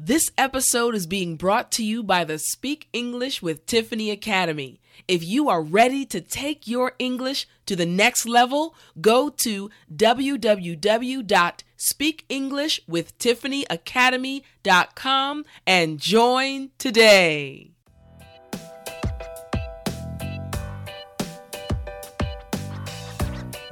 This episode is being brought to you by the Speak English with Tiffani Academy. If you are ready to take your English to the next level, go to www.speakenglishwithtiffaniacademy.com and join today.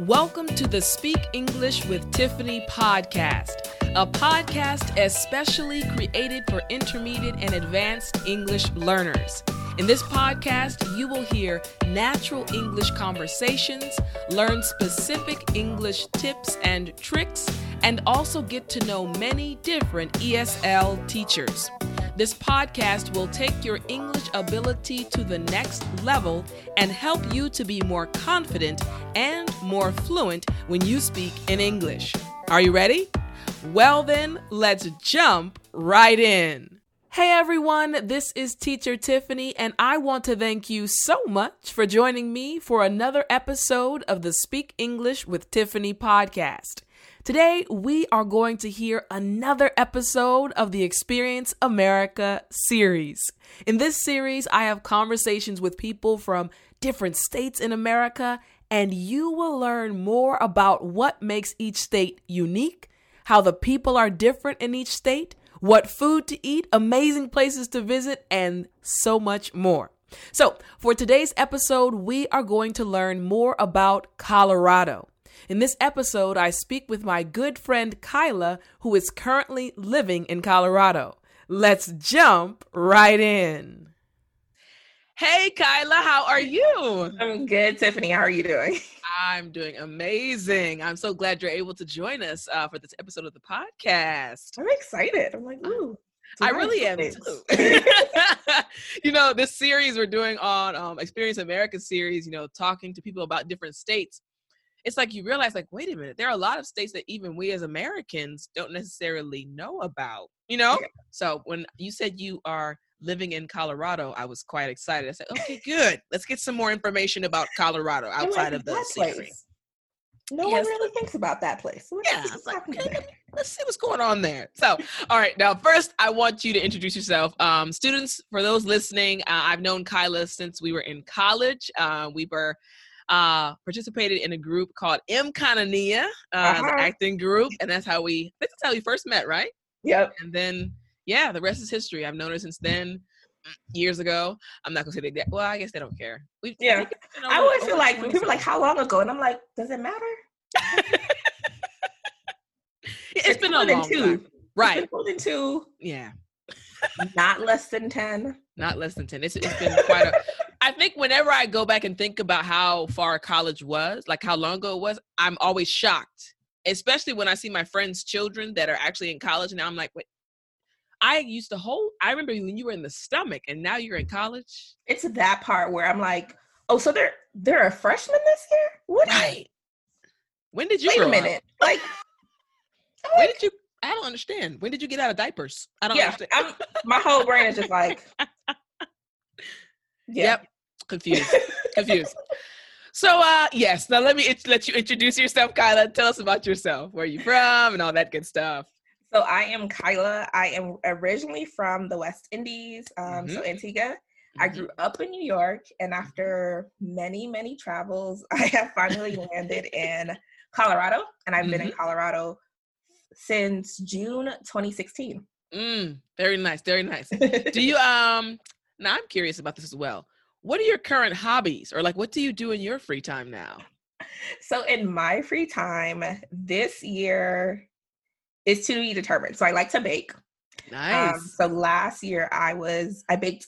Welcome to the Speak English with Tiffani podcast a podcast especially created for intermediate and advanced English learners. In this podcast, you will hear natural English conversations, learn specific English tips and tricks, and also get to know many different ESL teachers. This podcast will take your English ability to the next level and help you to be more confident and more fluent when you speak in English. Are you ready? Well, then, let's jump right in. Hey everyone, this is Teacher Tiffani, and I want to thank you so much for joining me for another episode of the Speak English with Tiffani podcast. Today, we are going to hear another episode of the Experience America series. In this series, I have conversations with people from different states in America, and you will learn more about what makes each state unique how the people are different in each state, what food to eat, amazing places to visit, and so much more. So, for today's episode, we are going to learn more about Colorado. In this episode, I speak with my good friend Chyla, who is currently living in Colorado. Let's jump right in. Hey, Chyla, how are you? I'm good, Tiffani. How are you doing? I'm doing amazing. I'm so glad you're able to join us uh, for this episode of the podcast. I'm excited. I'm like, ooh. I really am too. you know, this series we're doing on um, Experience America series, you know, talking to people about different states. It's like you realize, like, wait a minute, there are a lot of states that even we as Americans don't necessarily know about, you know? Yeah. So when you said you are living in Colorado, I was quite excited. I said, okay, good. Let's get some more information about Colorado outside of the. No yes. one really thinks about that place. What yeah, like, okay, let's see what's going on there. So, all right, now first, I want you to introduce yourself. Um, students, for those listening, uh, I've known Chyla since we were in college. Uh, we were uh, participated in a group called M Kanania, uh, uh-huh. the acting group, and that's how we. That's how we first met, right? Yep. And then yeah, the rest is history. I've known her since then. Years ago, I'm not gonna say that. Well, I guess they don't care. We, yeah, over, I always feel like when people are like, "How long ago?" and I'm like, "Does it matter?" it's, it's been a long two. time, right? more than two. Yeah, not less than ten. Not less than ten. It's it's been quite a. I think whenever I go back and think about how far college was, like how long ago it was, I'm always shocked. Especially when I see my friends' children that are actually in college, and I'm like, wait, I used to hold. I remember when you were in the stomach, and now you're in college. It's that part where I'm like, oh, so they're they're a freshman this year. What? Right. When did you? Wait a minute. Like, when did you? I don't understand. When did you get out of diapers? I don't yeah, understand. I'm, my whole brain is just like, yeah. yep, confused, confused. So, uh, yes, now let me let you introduce yourself, Chyla. Tell us about yourself, where you from, and all that good stuff. So I am Chyla. I am originally from the West Indies, um, mm-hmm. so Antigua. Mm-hmm. I grew up in New York, and after many, many travels, I have finally landed in Colorado, and I've mm-hmm. been in mm-hmm. Colorado since June 2016. Mm, very nice, very nice. do you um? Now I'm curious about this as well. What are your current hobbies, or like what do you do in your free time now? So in my free time this year, is to be determined. So I like to bake. Um, nice. Um, so last year I was I baked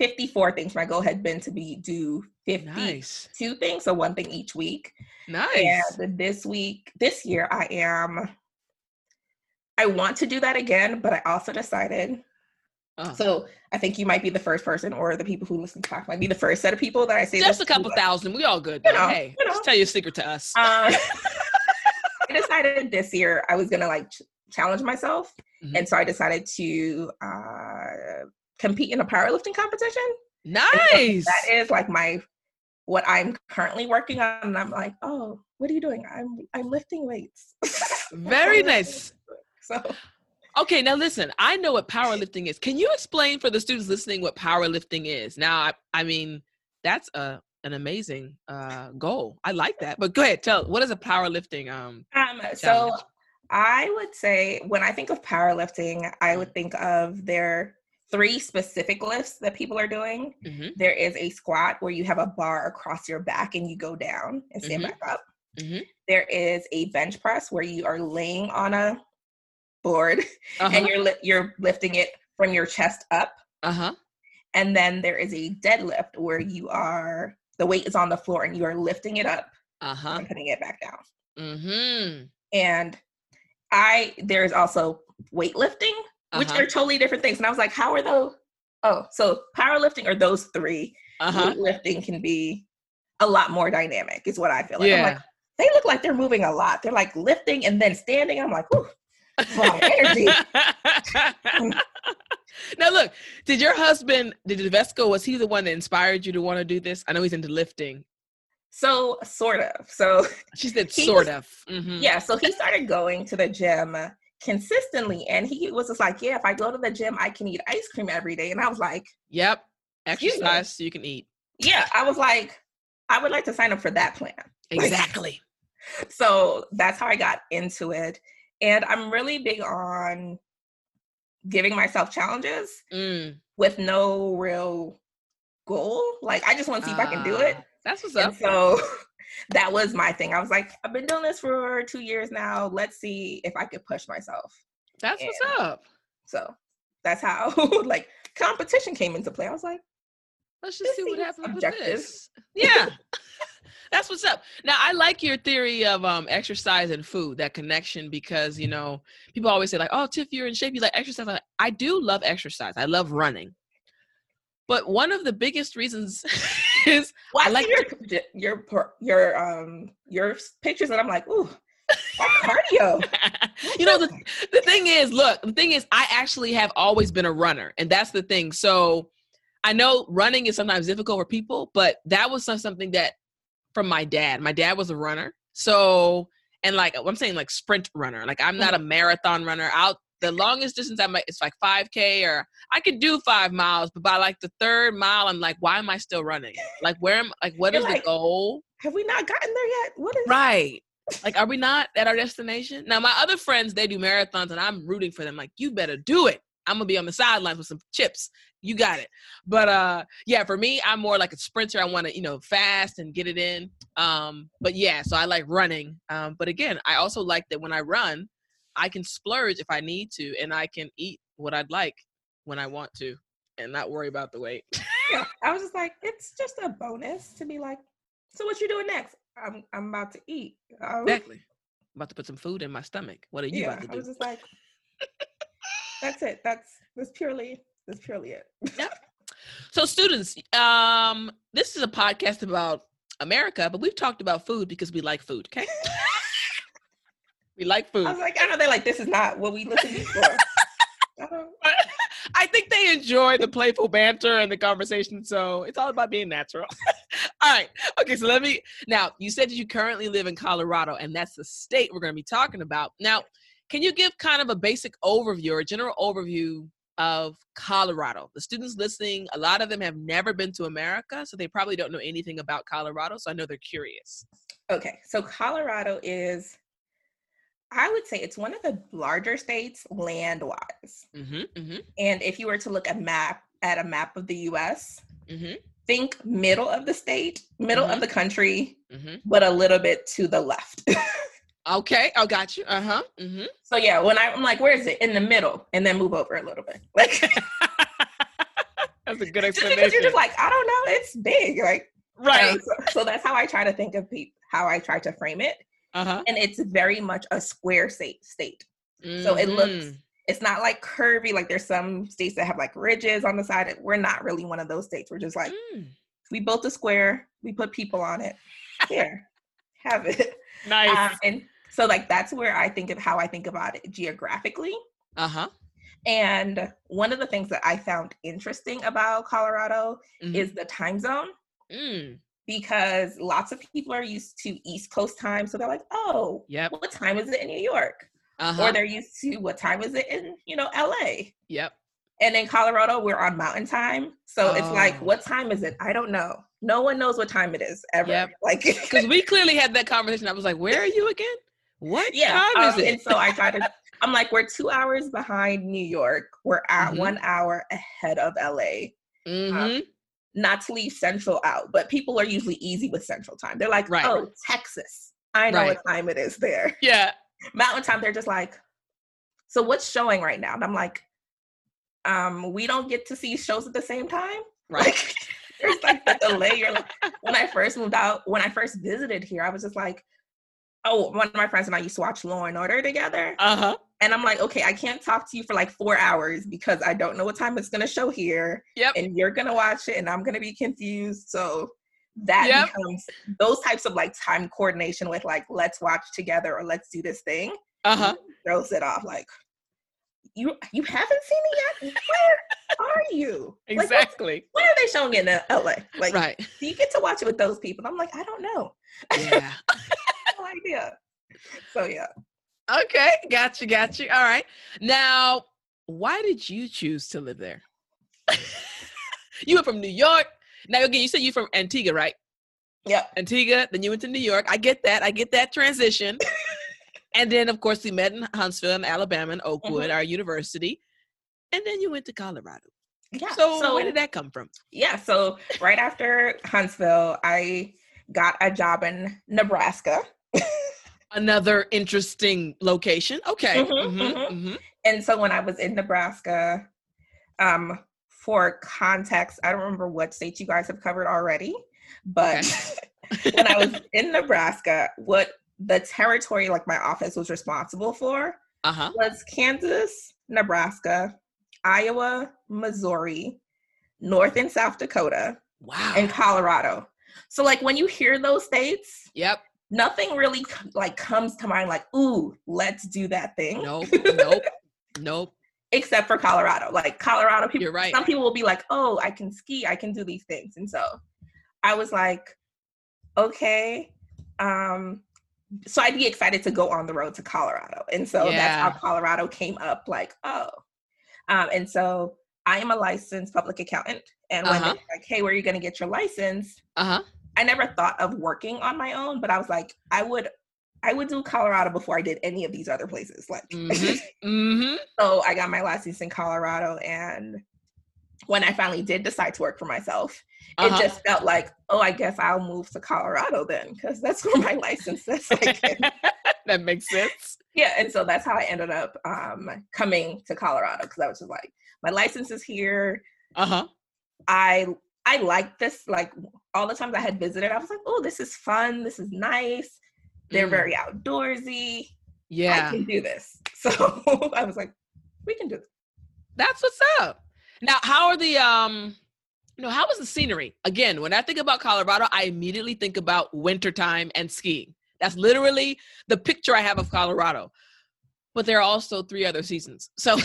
54 things. My goal had been to be do 52 nice. things, so one thing each week. Nice. And this week, this year, I am. I want to do that again, but I also decided. Uh. So I think you might be the first person, or the people who listen to talk might be the first set of people that I say. Just a couple thousand. We all good. You know, hey, you know. just tell your secret to us. Um, I decided this year I was gonna like challenge myself. Mm-hmm. And so I decided to uh, compete in a powerlifting competition. Nice. So that is like my what I'm currently working on. And I'm like, oh, what are you doing? I'm I'm lifting weights. Very nice. So Okay, now listen, I know what powerlifting is. Can you explain for the students listening what powerlifting is? Now, I, I mean, that's a an amazing uh goal. I like that. But go ahead, tell what is a powerlifting um Um so I would say when I think of powerlifting, I would think of there three specific lifts that people are doing. Mhm. There is a squat where you have a bar across your back and you go down and stand Mhm. back up. Mhm. There is a bench press where you are laying on a board Uh-huh. and you're li- you're lifting it from your chest up. uh-huh. And then there is a deadlift where you are the weight is on the floor and you are lifting it up Uh-huh. and putting it back down. Mhm. And I there's also weightlifting, which Uh-huh. are totally different things. And I was like, how are those? Oh, so powerlifting are those three. Uh-huh. Weightlifting can be a lot more dynamic, is what I feel like. I'm Yeah. like, they look like they're moving a lot. They're like lifting and then standing. I'm like, ooh, that's a lot of energy. now look, did your husband, did Vesco, was he the one that inspired you to want to do this? I know he's into lifting. So sort of. So She said sort was- of. Mhm. yeah, so he started going to the gym consistently and he was just like, Yeah, if I go to the gym, I can eat ice cream every day. And I was like, Yep. Exercise so you can eat. Yeah, I was like, I would like to sign up for that plan. Like- Exactly. so that's how I got into it. And I'm really big on giving myself challenges Mm. with no real goal. Like I just want to see if I can do it. That's what's And up. so that was my thing. I was like, I've been doing this for two years now. Let's see if I could push myself. That's what's up. So that's how like competition came into play. I was like, Let's just see what happens objective. with this. Yeah. That's what's up. Now I like your theory of um exercise and food, that connection, because you know, people always say, like, oh Tiff, you're in shape, you like exercise. Like, I do love exercise. I love running. But one of the biggest reasons is I, like your your your um your pictures, and I'm like, ooh, cardio. you know the, the thing is look the thing is i actually have always been a runner and that's the thing. So i know running is sometimes difficult for people but that was something that from my dad. My dad was a runner so and like i'm saying like sprint runner. Like i'm not a marathon runner. Out the longest distance I might it's like 5k or i could do five miles but by like the third mile i'm like why am i still running like where am like what You're is like, the goal Have we not gotten there yet? What is Right. Like, are we not at our destination? Now, my other friends, they do marathons and I'm rooting for them. Like, you better do it. I'm gonna be on the sidelines with some chips. You got it. But uh yeah, for me, I'm more like a sprinter. I wanna, you know, fast and get it in. Um, but yeah, so I like running. Um, but again, I also like that when I run, I can splurge if I need to, and I can eat what I'd like when I want to and not worry about the weight. yeah. I was just like, it's just a bonus to be like, so what you doing next? I'm I'm about to eat. Um, exactly. I'm about to put some food in my stomach. What are you yeah, about to do? I was just like, that's it. That's that's purely that's purely it. yep. So, students, um, this is a podcast about America, but we've talked about food because we like food. Okay, we like food. I was like, I know they're like, this is not what we listen to for. I uh-huh. I think they enjoy the playful banter and the conversation, so it's all about being natural. all right, okay. So let me now. You said that you currently live in Colorado, and that's the state we're going to be talking about. Now, can you give kind of a basic overview or a general overview of Colorado? The students listening, a lot of them have never been to America, so they probably don't know anything about Colorado. So I know they're curious. Okay, so Colorado is, I would say, it's one of the larger states land wise. Mm-hmm. Mm-hmm. And if you were to look at map at a map of the U.S., Mm-hmm. think middle of the state, middle of the country, Mm-hmm. but a little bit to the left. Okay. I got you. Uh huh. Mm-hmm. so yeah, when I, I'm like, where is it? In the middle, and then move over a little bit, like That's a good just because explanation. you're just like, I don't know, it's big, like right. um, so, so that's how I try to think of people, how I try to frame it, Uh huh. and it's very much a square state state. So it looks it's not like curvy like there's some states that have like ridges on the side we're not really one of those states. We're just like Mm, we built a square we put people on it. Here have it. Nice. um, and so like that's where i think of how i think about it geographically. Uh huh. and one of the things that i found interesting about colorado is the time zone. Mm, because lots of people are used to east coast time so they're like oh yep. what time is it in new york uh-huh. or they're used to what time is it in you know LA. Yep. And in Colorado, we're on mountain time. So oh. it's like, oh. what time is it? I don't know. No one knows what time it is ever. Yep. Like, because we clearly had that conversation. I was like, where are you again? What yeah, time um, is it? And so I try to, I'm like, we're two hours behind New York. We're at mm-hmm. one hour ahead of LA. Um, mm-hmm. Um, not to leave Central out, but people are usually easy with Central time. They're like, right. oh, Texas. I know right. what time it is there. Yeah. Mountain time, they're just like, so what's showing right now? And I'm like, um, we don't get to see shows at the same time. Right. Like, there's like the delay. You're like, when I first moved out, when I first visited here, I was just like, oh, one of my friends and I used to watch Law and Order together. Uh huh. And I'm like, okay, I can't talk to you for like four hours because I don't know what time it's gonna show here. Yep. And you're gonna watch it, and I'm gonna be confused. So that yep. becomes those types of like time coordination with like let's watch together or let's do this thing. Uh huh. Throws it off like you you haven't seen it yet. Where are you? Exactly. Like, when are they showing it in LA? Like, right? Do you get to watch it with those people? I'm like, I don't know. Yeah. no idea. So yeah. Okay, got you, got you. All right. Now, why did you choose to live there? you were from New York. Now again, you said you're from Antigua, right? Yeah. Antigua, then you went to New York. I get that. I get that transition. and then of course we met in Huntsville in Alabama in Oakwood, mm-hmm. our university. And then you went to Colorado. Yeah. So, so where did that come from? Yeah. So right after Huntsville, I got a job in Nebraska. Another interesting location. Okay. Mm-hmm, mm-hmm, mm-hmm, mm-hmm. And so when I was in Nebraska, um, for context, I don't remember what states you guys have covered already, but okay. when I was in Nebraska, what the territory like my office was responsible for uh-huh. was Kansas, Nebraska, Iowa, Missouri, North and South Dakota, wow, and Colorado. So like when you hear those states, yep, nothing really like comes to mind like, ooh, let's do that thing. Nope, nope, nope. Except for Colorado. Like Colorado people You're right. some people will be like, oh, I can ski, I can do these things. And so I was like, okay. Um, so I'd be excited to go on the road to Colorado. And so yeah. that's how Colorado came up like, oh. Um, and so I am a licensed public accountant. And when uh-huh. like, hey, where are you going to get your license? Uh-huh. I never thought of working on my own, but I was like, I would I would do Colorado before I did any of these other places. Like, mm-hmm. mm-hmm. so I got my license in Colorado, and when I finally did decide to work for myself, uh-huh. it just felt like, oh, I guess I'll move to Colorado then, because that's where my license is. That makes sense. Yeah, and so that's how I ended up um, coming to Colorado because I was just like, my license is here. Uh huh. I I like this. Like all the times I had visited, I was like, oh, this is fun. This is nice. They're mm. very outdoorsy. Yeah, I can do this. So I was like, we can do this. That's what's up. Now, how are the um you know, how was the scenery? Again, when I think about Colorado, I immediately think about wintertime and skiing. That's literally the picture I have of Colorado. But there are also three other seasons. So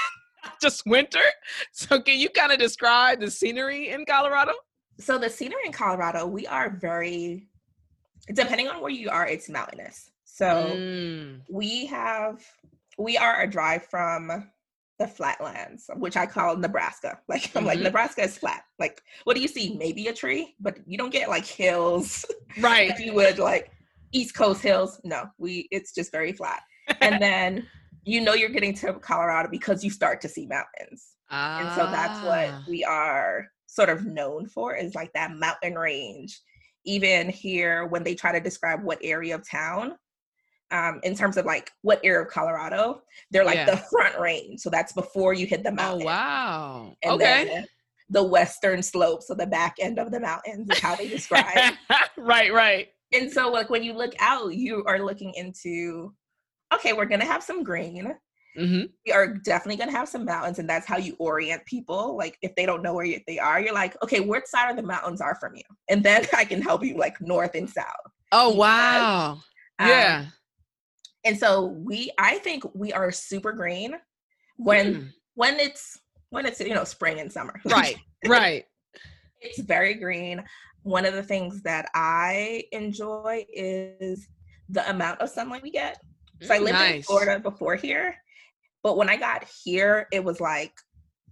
just winter. So can you kind of describe the scenery in Colorado? So the scenery in Colorado, we are very depending on where you are, it's mountainous. So mm. we have we are a drive from the flatlands, which I call Nebraska. Like I'm mm-hmm. like Nebraska is flat. Like what do you see? Maybe a tree, but you don't get like hills, right? if you would like East Coast hills. No, we it's just very flat. and then you know you're getting to Colorado because you start to see mountains, ah. and so that's what ah. we are sort of known for is like that mountain range. Even here, when they try to describe what area of town, um, in terms of like what area of Colorado, they're like yeah. the front range. So that's before you hit the oh, mountain. Oh wow. And okay. the western slope, so the back end of the mountains is how they describe. right, right. And so like when you look out, you are looking into okay, we're gonna have some green. Mm-hmm. We are definitely gonna have some mountains, and that's how you orient people. Like if they don't know where they are, you're like, okay, which side of the mountains are from you, and then I can help you like north and south. Oh wow! Um, yeah and so we i think we are super green when mm. when it's when it's you know spring and summer right right it's very green one of the things that i enjoy is the amount of sunlight we get So I lived nice. in Florida before here, but when I got here, it was like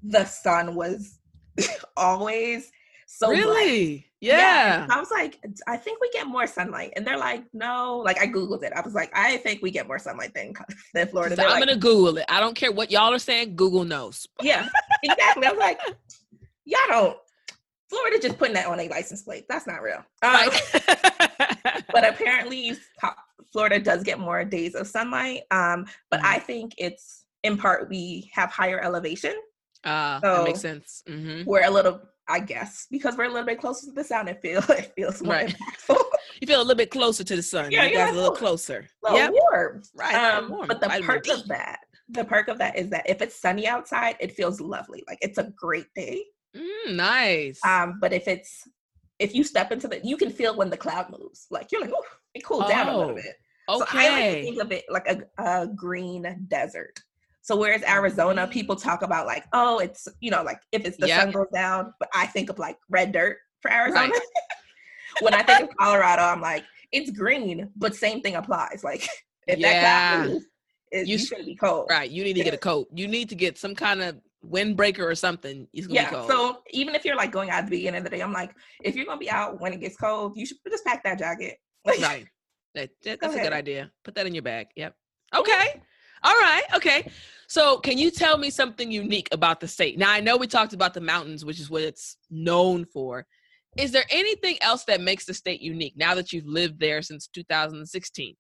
the sun was always so really bright. yeah. yeah. I was like, I think we get more sunlight, and they're like, no. Like I googled it. I was like, I think we get more sunlight than than Florida. I'm like, gonna Google it. I don't care what y'all are saying. Google knows. Yeah, exactly. I was like, y'all don't. Florida just putting that on a license plate. That's not real. Um, but apparently, Florida does get more days of sunlight. Um, but mm-hmm. I think it's in part we have higher elevation. Ah, uh, so that makes sense. Mm-hmm. We're a little, I guess, because we're a little bit closer to the sun. It feels it feels more right. impactful. you feel a little bit closer to the sun. Yeah, you guys a little closer. A little warm, right? Um, warm. But the perk of that, the perk of that is that if it's sunny outside, it feels lovely. Like it's a great day. Mm, nice. Um, but if it's if you step into the, you can feel when the cloud moves. Like you're like, oh, it cools oh, down a little oh, bit. Okay. So I like to think of it like a, a green desert. So whereas Arizona, people talk about like, oh, it's you know, like if it's the yep. sun goes down, but I think of like red dirt for Arizona. Right. when I think of Colorado, I'm like, it's green, but same thing applies. Like if yeah. that cloud you, you should be cold. Right. You need to get a coat. You need to get some kind of windbreaker or something. yeah. So even if you're like going out at the beginning of the day, I'm like, if you're gonna be out when it gets cold, you should just pack that jacket. right. That, that, that's a good idea. Put that in your bag. Yep. Okay. All right. Okay. So, can you tell me something unique about the state? Now, I know we talked about the mountains, which is what it's known for. Is there anything else that makes the state unique now that you've lived there since 2016?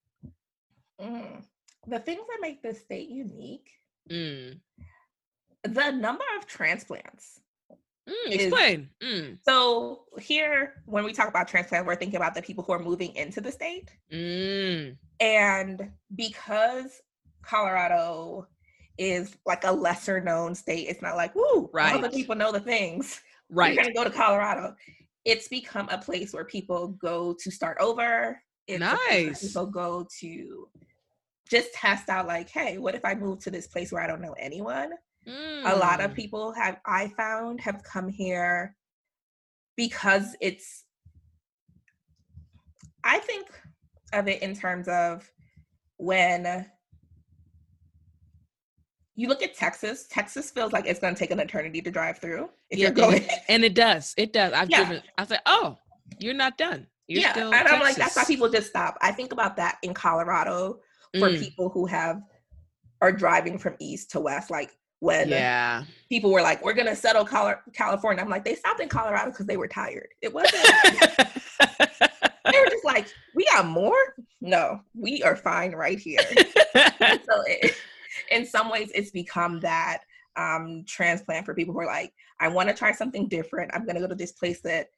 Mm. The things that make the state unique mm the number of transplants. Mm, explain. Mm. So here, when we talk about transplant, we're thinking about the people who are moving into the state. Mm. And because Colorado is like a lesser known state, it's not like, woo, right. all the people know the things. Right. You're gonna go to Colorado. It's become a place where people go to start over. It's nice. People go to just test out like, hey, what if I move to this place where I don't know anyone? Mm. A lot of mm. people have I found have come here because it's I think of it in terms of when you look at Texas, Texas feels like it's going to take an eternity to drive through if yeah, you're going. And it does. It does. I've yeah. driven. I said, "Oh, you're not done." You're yeah, and I'm like, that's why people just stop. I think about that in Colorado for mm. people who have are driving from east to west. Like when yeah. people were like, we're going to settle California. I'm like, they stopped in Colorado because they were tired. It wasn't. they were just like, we got more? No, we are fine right here. so it, in some ways, it's become that um, transplant for people who are like, I want to try something different. I'm going to go to this place that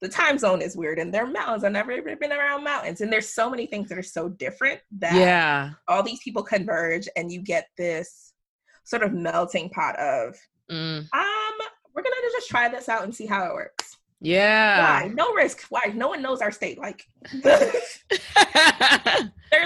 the time zone is weird and there are mountains. I've never even been around mountains. And there's so many things that are so different that yeah. all these people converge and you get this sort of melting pot of mm. um we're gonna just try this out and see how it works yeah why no risk why no one knows our state like they're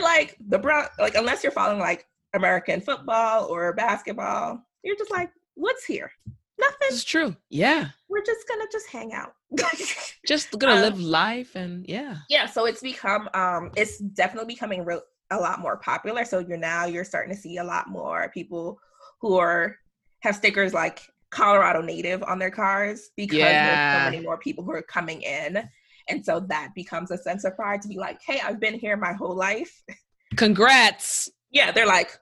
like the brown like unless you're following like american football or basketball you're just like what's here nothing it's true yeah we're just gonna just hang out just gonna um, live life and yeah yeah so it's become um it's definitely becoming real a lot more popular so you're now you're starting to see a lot more people who are have stickers like Colorado native on their cars because yeah. there's so many more people who are coming in. And so that becomes a sense of pride to be like, hey, I've been here my whole life. Congrats. yeah, they're like,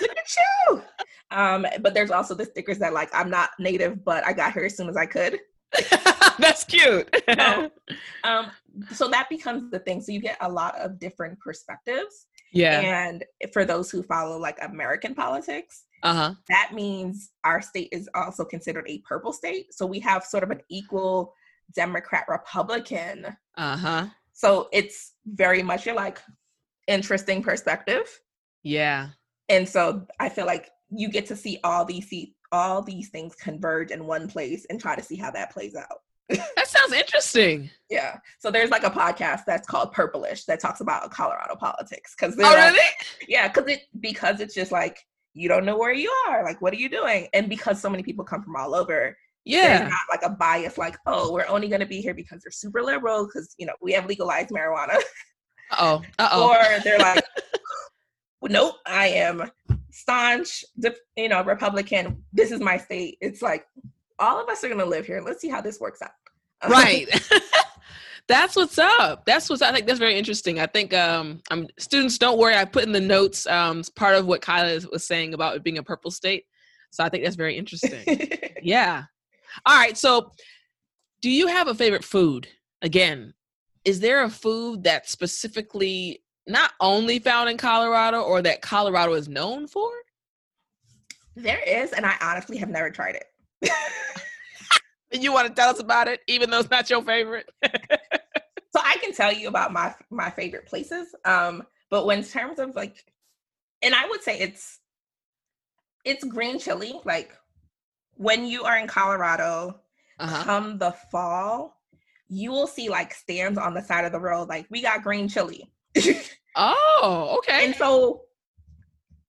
look at you. Um, but there's also the stickers that like I'm not native, but I got here as soon as I could. That's cute. so, um, so that becomes the thing. So you get a lot of different perspectives. Yeah. And for those who follow like American politics, uh-huh. That means our state is also considered a purple state. So we have sort of an equal Democrat Republican. Uh-huh. So it's very much you're like interesting perspective. Yeah. And so I feel like you get to see all these see all these things converge in one place and try to see how that plays out. that sounds interesting. Yeah. So there's like a podcast that's called Purplish that talks about Colorado politics. Cause oh, like, really? Yeah, because it because it's just like you don't know where you are. Like, what are you doing? And because so many people come from all over, yeah, not like a bias, like, oh, we're only going to be here because they're super liberal because you know we have legalized marijuana. oh, oh. or they're like, nope, I am staunch, you know, Republican. This is my state. It's like all of us are going to live here. Let's see how this works out. right. that's what's up. That's what's I think that's very interesting. I think um I'm students don't worry. I put in the notes um part of what Chyla was saying about it being a purple state. So I think that's very interesting. yeah. All right. So do you have a favorite food? Again, is there a food that specifically not only found in Colorado or that Colorado is known for? There is, and I honestly have never tried it. you want to tell us about it, even though it's not your favorite? so I can tell you about my my favorite places. Um, but when in terms of like, and I would say it's it's green chili. Like when you are in Colorado, uh-huh. come the fall, you will see like stands on the side of the road, like we got green chili. oh, okay. And so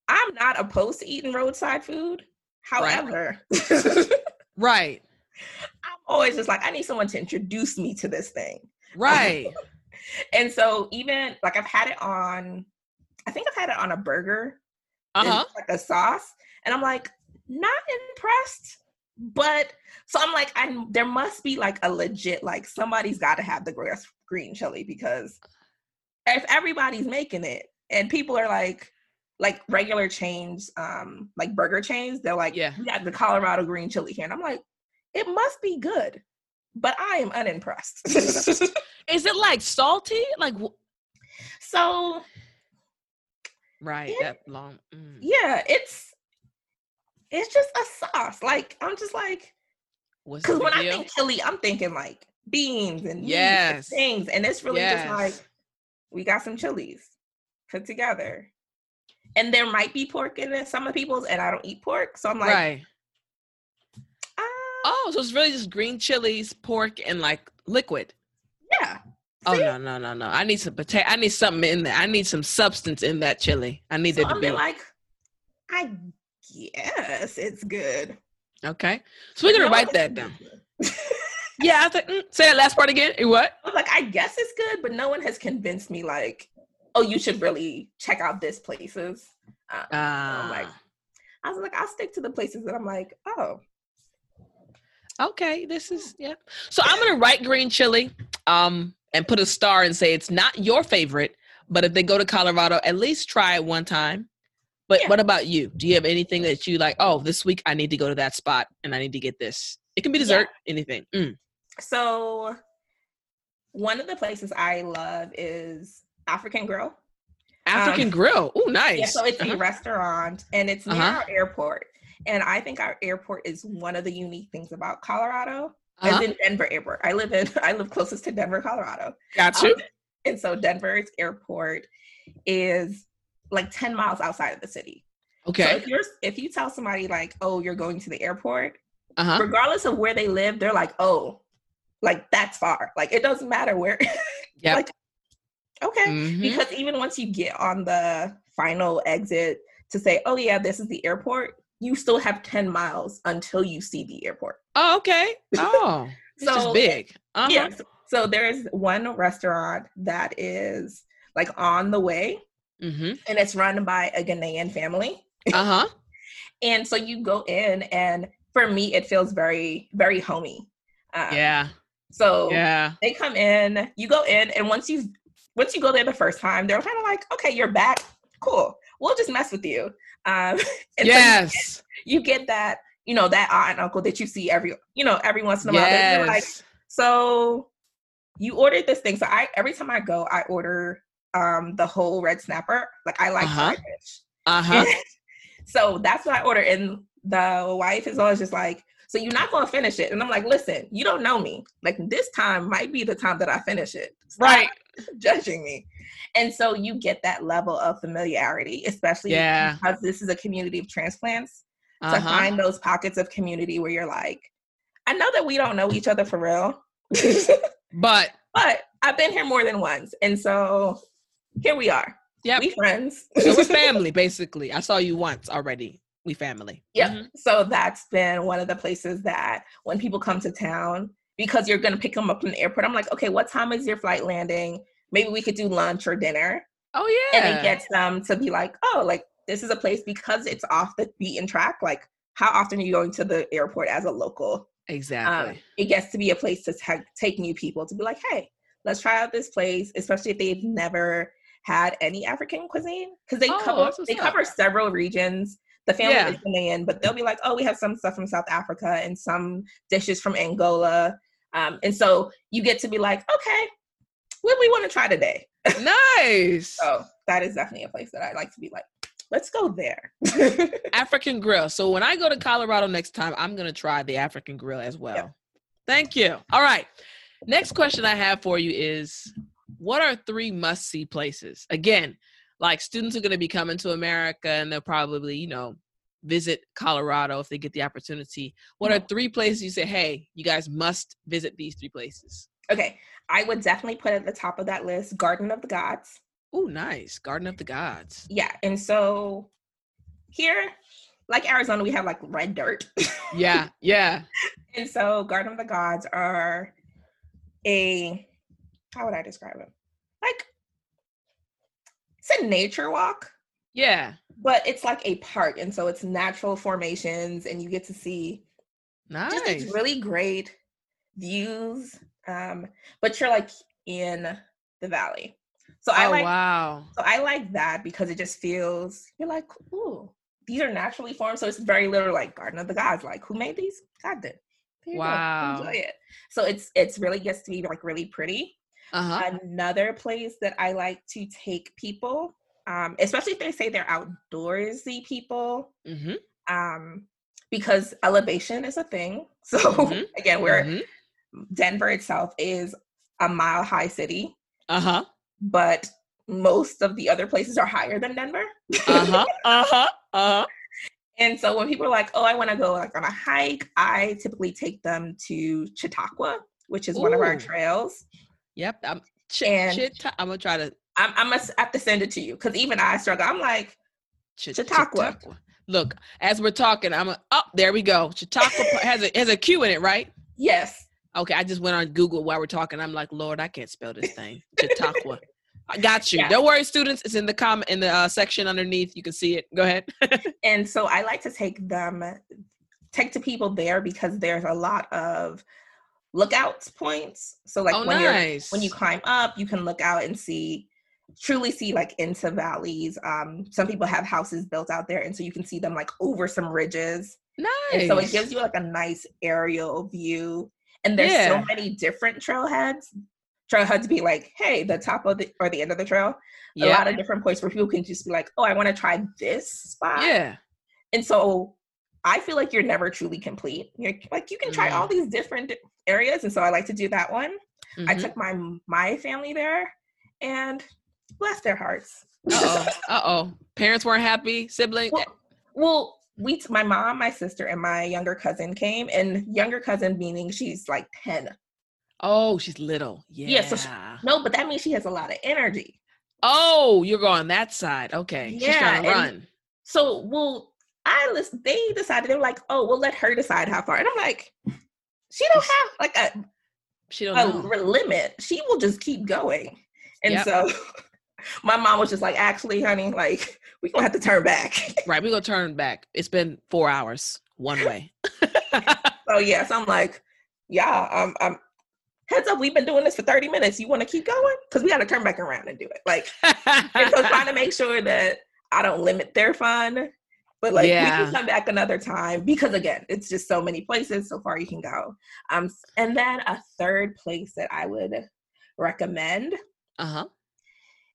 I'm not opposed to eating roadside food. However, right. right. I'm always just like, I need someone to introduce me to this thing. Right. and so even like I've had it on, I think I've had it on a burger, uh-huh. like a sauce, and I'm like, not impressed. But so I'm like, I there must be like a legit like somebody's got to have the grass green chili because if everybody's making it and people are like like regular chains, um, like burger chains, they're like, yeah, we got the Colorado green chili here, and I'm like, it must be good, but I am unimpressed. Is it like salty? Like so? Right, it, that long. Mm. Yeah, it's it's just a sauce. Like I'm just like, because when I think chili, I'm thinking like beans and yes and things, and it's really yes. just like we got some chilies put together. And there might be pork in it, some of people's, and I don't eat pork. So I'm like, right. Ah. Oh, so it's really just green chilies, pork, and like liquid. Yeah. Oh no no no no! I need some potato. I need something in there. I need some substance in that chili. I need so there to be like, I guess it's good. Okay, so we're gonna write that down. yeah, I think. Mm, say that last part again. What? I was like, I guess it's good, but no one has convinced me. Like, oh, you should really check out this places. Uh, uh, I'm like, ah. I was like, I'll stick to the places that I'm like, oh, Okay, this is yeah. So I'm gonna write green chili, um, and put a star and say it's not your favorite, but if they go to Colorado, at least try it one time. But yeah. what about you? Do you have anything that you like? Oh, this week I need to go to that spot and I need to get this. It can be dessert, yeah. anything. Mm. So, one of the places I love is African Grill. African um, Grill. Oh, nice. Yeah, so it's uh-huh. a restaurant and it's near uh-huh. our airport. And I think our airport is one of the unique things about Colorado. Uh-huh. As in Denver Airport. I live in I live closest to Denver, Colorado. Got you. Um, and so Denver's airport is like 10 miles outside of the city. Okay. So if you're if you tell somebody like, oh, you're going to the airport, uh-huh. regardless of where they live, they're like, oh, like that's far. Like it doesn't matter where. Yeah. like, okay. Mm-hmm. Because even once you get on the final exit to say, oh yeah, this is the airport, you still have 10 miles until you see the airport. Oh, okay. Oh, so big. Uh-huh. Yeah. So, so there's one restaurant that is like on the way, mm-hmm. and it's run by a Ghanaian family. Uh huh. and so you go in, and for me, it feels very, very homey. Um, yeah. So yeah, they come in, you go in, and once you once you go there the first time, they're kind of like, okay, you're back, cool. We'll just mess with you. Um, yes, so you, get, you, get, that, you know, that aunt and uncle that you see every, you know, every once in a while. Yes. You're like, so you ordered this thing. So I every time I go, I order um the whole red snapper. Like I like uh-huh. fish. Uh-huh. so that's what I order. And the wife is always just like, so you're not gonna finish it. And I'm like, listen, you don't know me. Like this time might be the time that I finish it. Stop right. Judging me. And so you get that level of familiarity, especially yeah. because this is a community of transplants. Uh-huh. To find those pockets of community where you're like, I know that we don't know each other for real. but but I've been here more than once. And so here we are. Yeah. We friends. so we're family, basically. I saw you once already. We family. Yeah. Mm-hmm. So that's been one of the places that when people come to town, because you're gonna pick them up from the airport, I'm like, okay, what time is your flight landing? maybe we could do lunch or dinner. Oh yeah. And it gets them to be like, oh, like this is a place because it's off the beaten track. Like, how often are you going to the airport as a local? Exactly. Um, it gets to be a place to t- take new people to be like, hey, let's try out this place, especially if they've never had any African cuisine because they oh, cover they up. cover several regions. The family yeah. is Ghanaian, but they'll be like, oh, we have some stuff from South Africa and some dishes from Angola, um, and so you get to be like, okay, what do we want to try today? Nice. so that is definitely a place that I like to be like, let's go there. African Grill. So when I go to Colorado next time, I'm gonna try the African Grill as well. Yep. Thank you. All right. Next question I have for you is what are three must see places? Again, like students are going to be coming to America and they'll probably, you know, visit Colorado if they get the opportunity. What are three places you say, hey, you guys must visit these three places? Okay. I would definitely put at the top of that list Garden of the Gods. Oh, nice. Garden of the Gods. Yeah. And so here, like Arizona, we have like red dirt. yeah. Yeah. and so Garden of the Gods are a how would I describe it? A nature walk. Yeah. But it's like a park. And so it's natural formations and you get to see nice. just really great views. Um, but you're like in the valley. So I oh, like wow. So I like that because it just feels you're like, ooh, these are naturally formed. So it's very literally like Garden of the Gods. Like, who made these? God did. Wow. Enjoy it. So it's it's really gets to be like really pretty. Uh-huh. Another place that I like to take people, um, especially if they say they're outdoorsy people, mm-hmm. um, because elevation is a thing. So mm-hmm. again, we're mm-hmm. Denver itself is a mile high city. Uh huh. But most of the other places are higher than Denver. uh huh. Uh huh. Uh huh. And so when people are like, "Oh, I want to go like on a hike," I typically take them to Chautauqua, which is Ooh. one of our trails. Yep, I'm. Ch- and ch- I'm gonna try to. I'm, I must have to send it to you because even I struggle. I'm like ch- Chautauqua. Chautauqua. Look, as we're talking, I'm a, oh, there we go. Chautauqua has a has a Q in it, right? Yes. Okay, I just went on Google while we're talking. I'm like, Lord, I can't spell this thing. Chautauqua. I got you. Yeah. Don't worry, students. It's in the comment in the uh, section underneath. You can see it. Go ahead. and so I like to take them, take to people there because there's a lot of lookout points. So like oh, when nice. you're when you climb up, you can look out and see truly see like into valleys. Um, some people have houses built out there, and so you can see them like over some ridges. Nice. And so it gives you like a nice aerial view. And there's yeah. so many different trailheads trailheads be like, hey, the top of the or the end of the trail. Yeah. A lot of different points where people can just be like, oh, I want to try this spot. Yeah. And so I feel like you're never truly complete. You're like you can try mm-hmm. all these different areas, and so I like to do that one. Mm-hmm. I took my my family there, and bless their hearts. Uh oh. uh oh. Parents weren't happy. Siblings. Well, well, we, my mom, my sister, and my younger cousin came, and younger cousin meaning she's like ten. Oh, she's little. Yeah. Yeah. So she, no, but that means she has a lot of energy. Oh, you're going that side. Okay. Yeah. She's trying to run. So, well, I listen. They decided they were like, oh, we'll let her decide how far. And I'm like, she don't have like a she don't a limit. She will just keep going. And yep. so my mom was just like, actually, honey, like we gonna have to turn back. right, we gonna turn back. It's been four hours one way. so yes, I'm like, yeah, I'm, I'm heads up, we've been doing this for 30 minutes. You want to keep going? Because we got to turn back around and do it. Like, and so trying to make sure that I don't limit their fun, but like yeah. we can come back another time because again, it's just so many places so far you can go. Um, and then a third place that I would recommend, uh huh,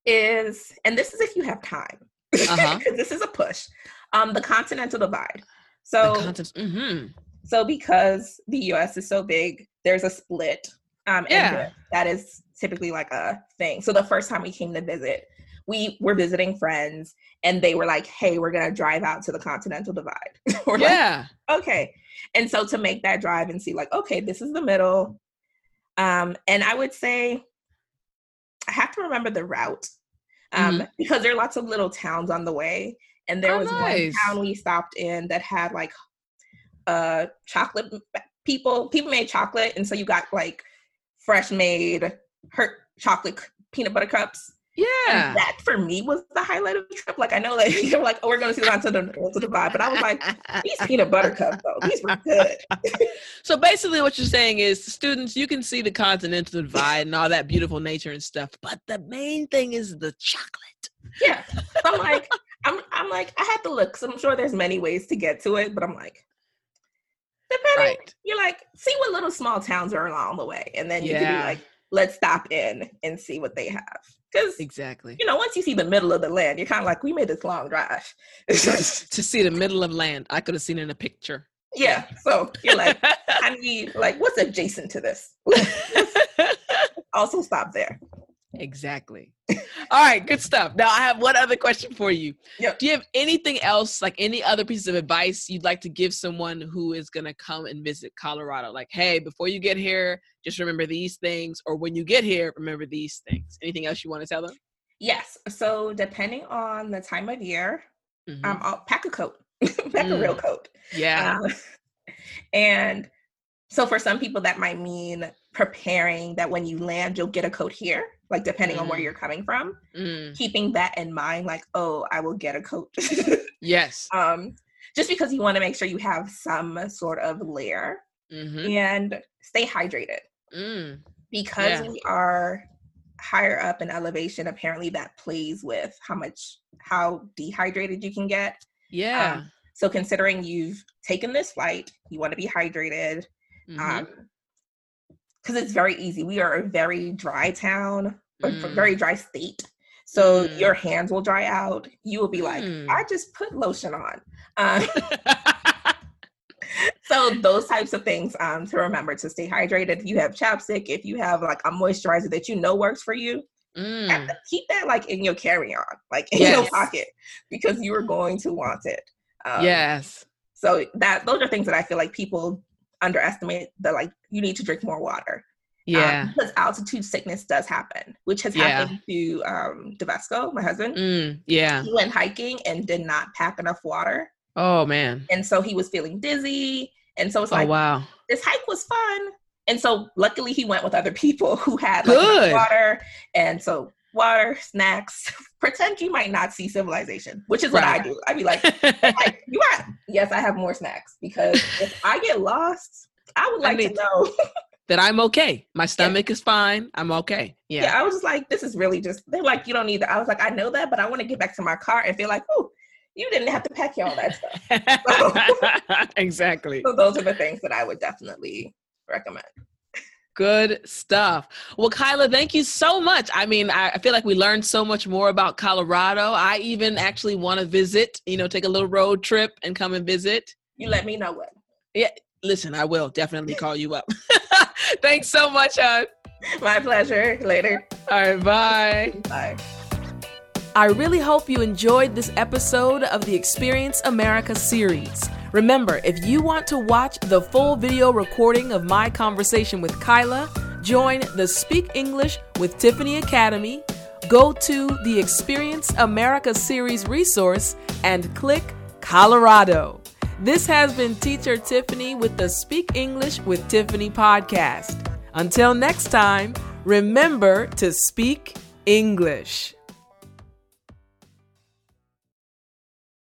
is and this is if you have time, uh-huh. this is a push. Um, the Continental Divide. So, mm-hmm. so because the U.S. is so big, there's a split um, yeah. that is typically like a thing. So the first time we came to visit, we were visiting friends and they were like, hey, we're going to drive out to the Continental Divide. we're yeah. Like, okay. And so to make that drive and see, like, okay, this is the middle. Um, and I would say, I have to remember the route um, mm-hmm. because there are lots of little towns on the way. And there oh, was nice. one town we stopped in that had like uh, chocolate people, people made chocolate. And so you got like fresh made her chocolate peanut butter cups. Yeah. And that for me was the highlight of the trip. Like I know that you're like, oh, we're going to see the Mountain to Divide, but I was like, these peanut butter cups though, these were good. so basically, what you're saying is, students, you can see the continental divide and all that beautiful nature and stuff, but the main thing is the chocolate. Yeah. So I'm like, I'm, I'm like, I had to look. So I'm sure there's many ways to get to it, but I'm like, depending, right. you're like, see what little small towns are along the way, and then you yeah. can be like, let's stop in and see what they have. Because exactly, you know, once you see the middle of the land, you're kind of like, we made this long drive to see the middle of land. I could have seen in a picture. Yeah. So you're like, I need like, what's adjacent to this? also stop there. Exactly. All right, good stuff. Now I have one other question for you. Yep. Do you have anything else, like any other piece of advice you'd like to give someone who is gonna come and visit Colorado? Like, hey, before you get here, just remember these things, or when you get here, remember these things. Anything else you want to tell them? Yes. So depending on the time of year, mm-hmm. um, I'll pack a coat, pack mm. a real coat. Yeah. Um, and so for some people that might mean preparing that when you land, you'll get a coat here like depending mm. on where mm. you're coming from mm. keeping that in mind like oh i will get a coat yes um just because you want to make sure you have some sort of layer mm-hmm. and stay hydrated mm. because yeah. we are higher up in elevation apparently that plays with how much how dehydrated you can get yeah um, so considering you've taken this flight you want to be hydrated mm-hmm. um because it's very easy. We are a very dry town, mm. a very dry state. So mm. your hands will dry out. You will be like, mm. I just put lotion on. Um, so those types of things um, to remember to stay hydrated. If you have chapstick, if you have like a moisturizer that you know works for you, mm. keep that like in your carry-on, like in yes. your pocket, because you are going to want it. Um, yes. So that those are things that I feel like people underestimate that like you need to drink more water. Um, yeah. Um, because altitude sickness does happen, which has yeah. happened to um Devesco, my husband. Mm, yeah. He went hiking and did not pack enough water. Oh man. And so he was feeling dizzy. And so it's oh, like, oh, wow. This hike was fun. And so luckily he went with other people who had like water. And so water, snacks, pretend you might not see civilization, which is what right. I do. I'd be like, like, you are yes, I have more snacks because if I get lost, I would like I mean, to know that I'm okay. My stomach yeah. is fine. I'm okay. Yeah. Yeah. I was just like, this is really just they're like, you don't need that. I was like, I know that, but I want to get back to my car and feel like, oh, you didn't have to pack all that stuff. So, exactly. So those are the things that I would definitely recommend. Good stuff. Well, Chyla, thank you so much. I mean, I, I feel like we learned so much more about Colorado. I even actually want to visit, you know, take a little road trip and come and visit. You let me know when. Yeah, listen, I will definitely call you up. Thanks so much, hon. My pleasure. Later. All right, bye. Bye. I really hope you enjoyed this episode of the Experience America series. Remember, if you want to watch the full video recording of my conversation with Chyla, join the Speak English with Tiffani Academy, go to the Experience America series resource, and click Colorado. This has been Teacher Tiffani with the Speak English with Tiffani podcast. Until next time, remember to speak English.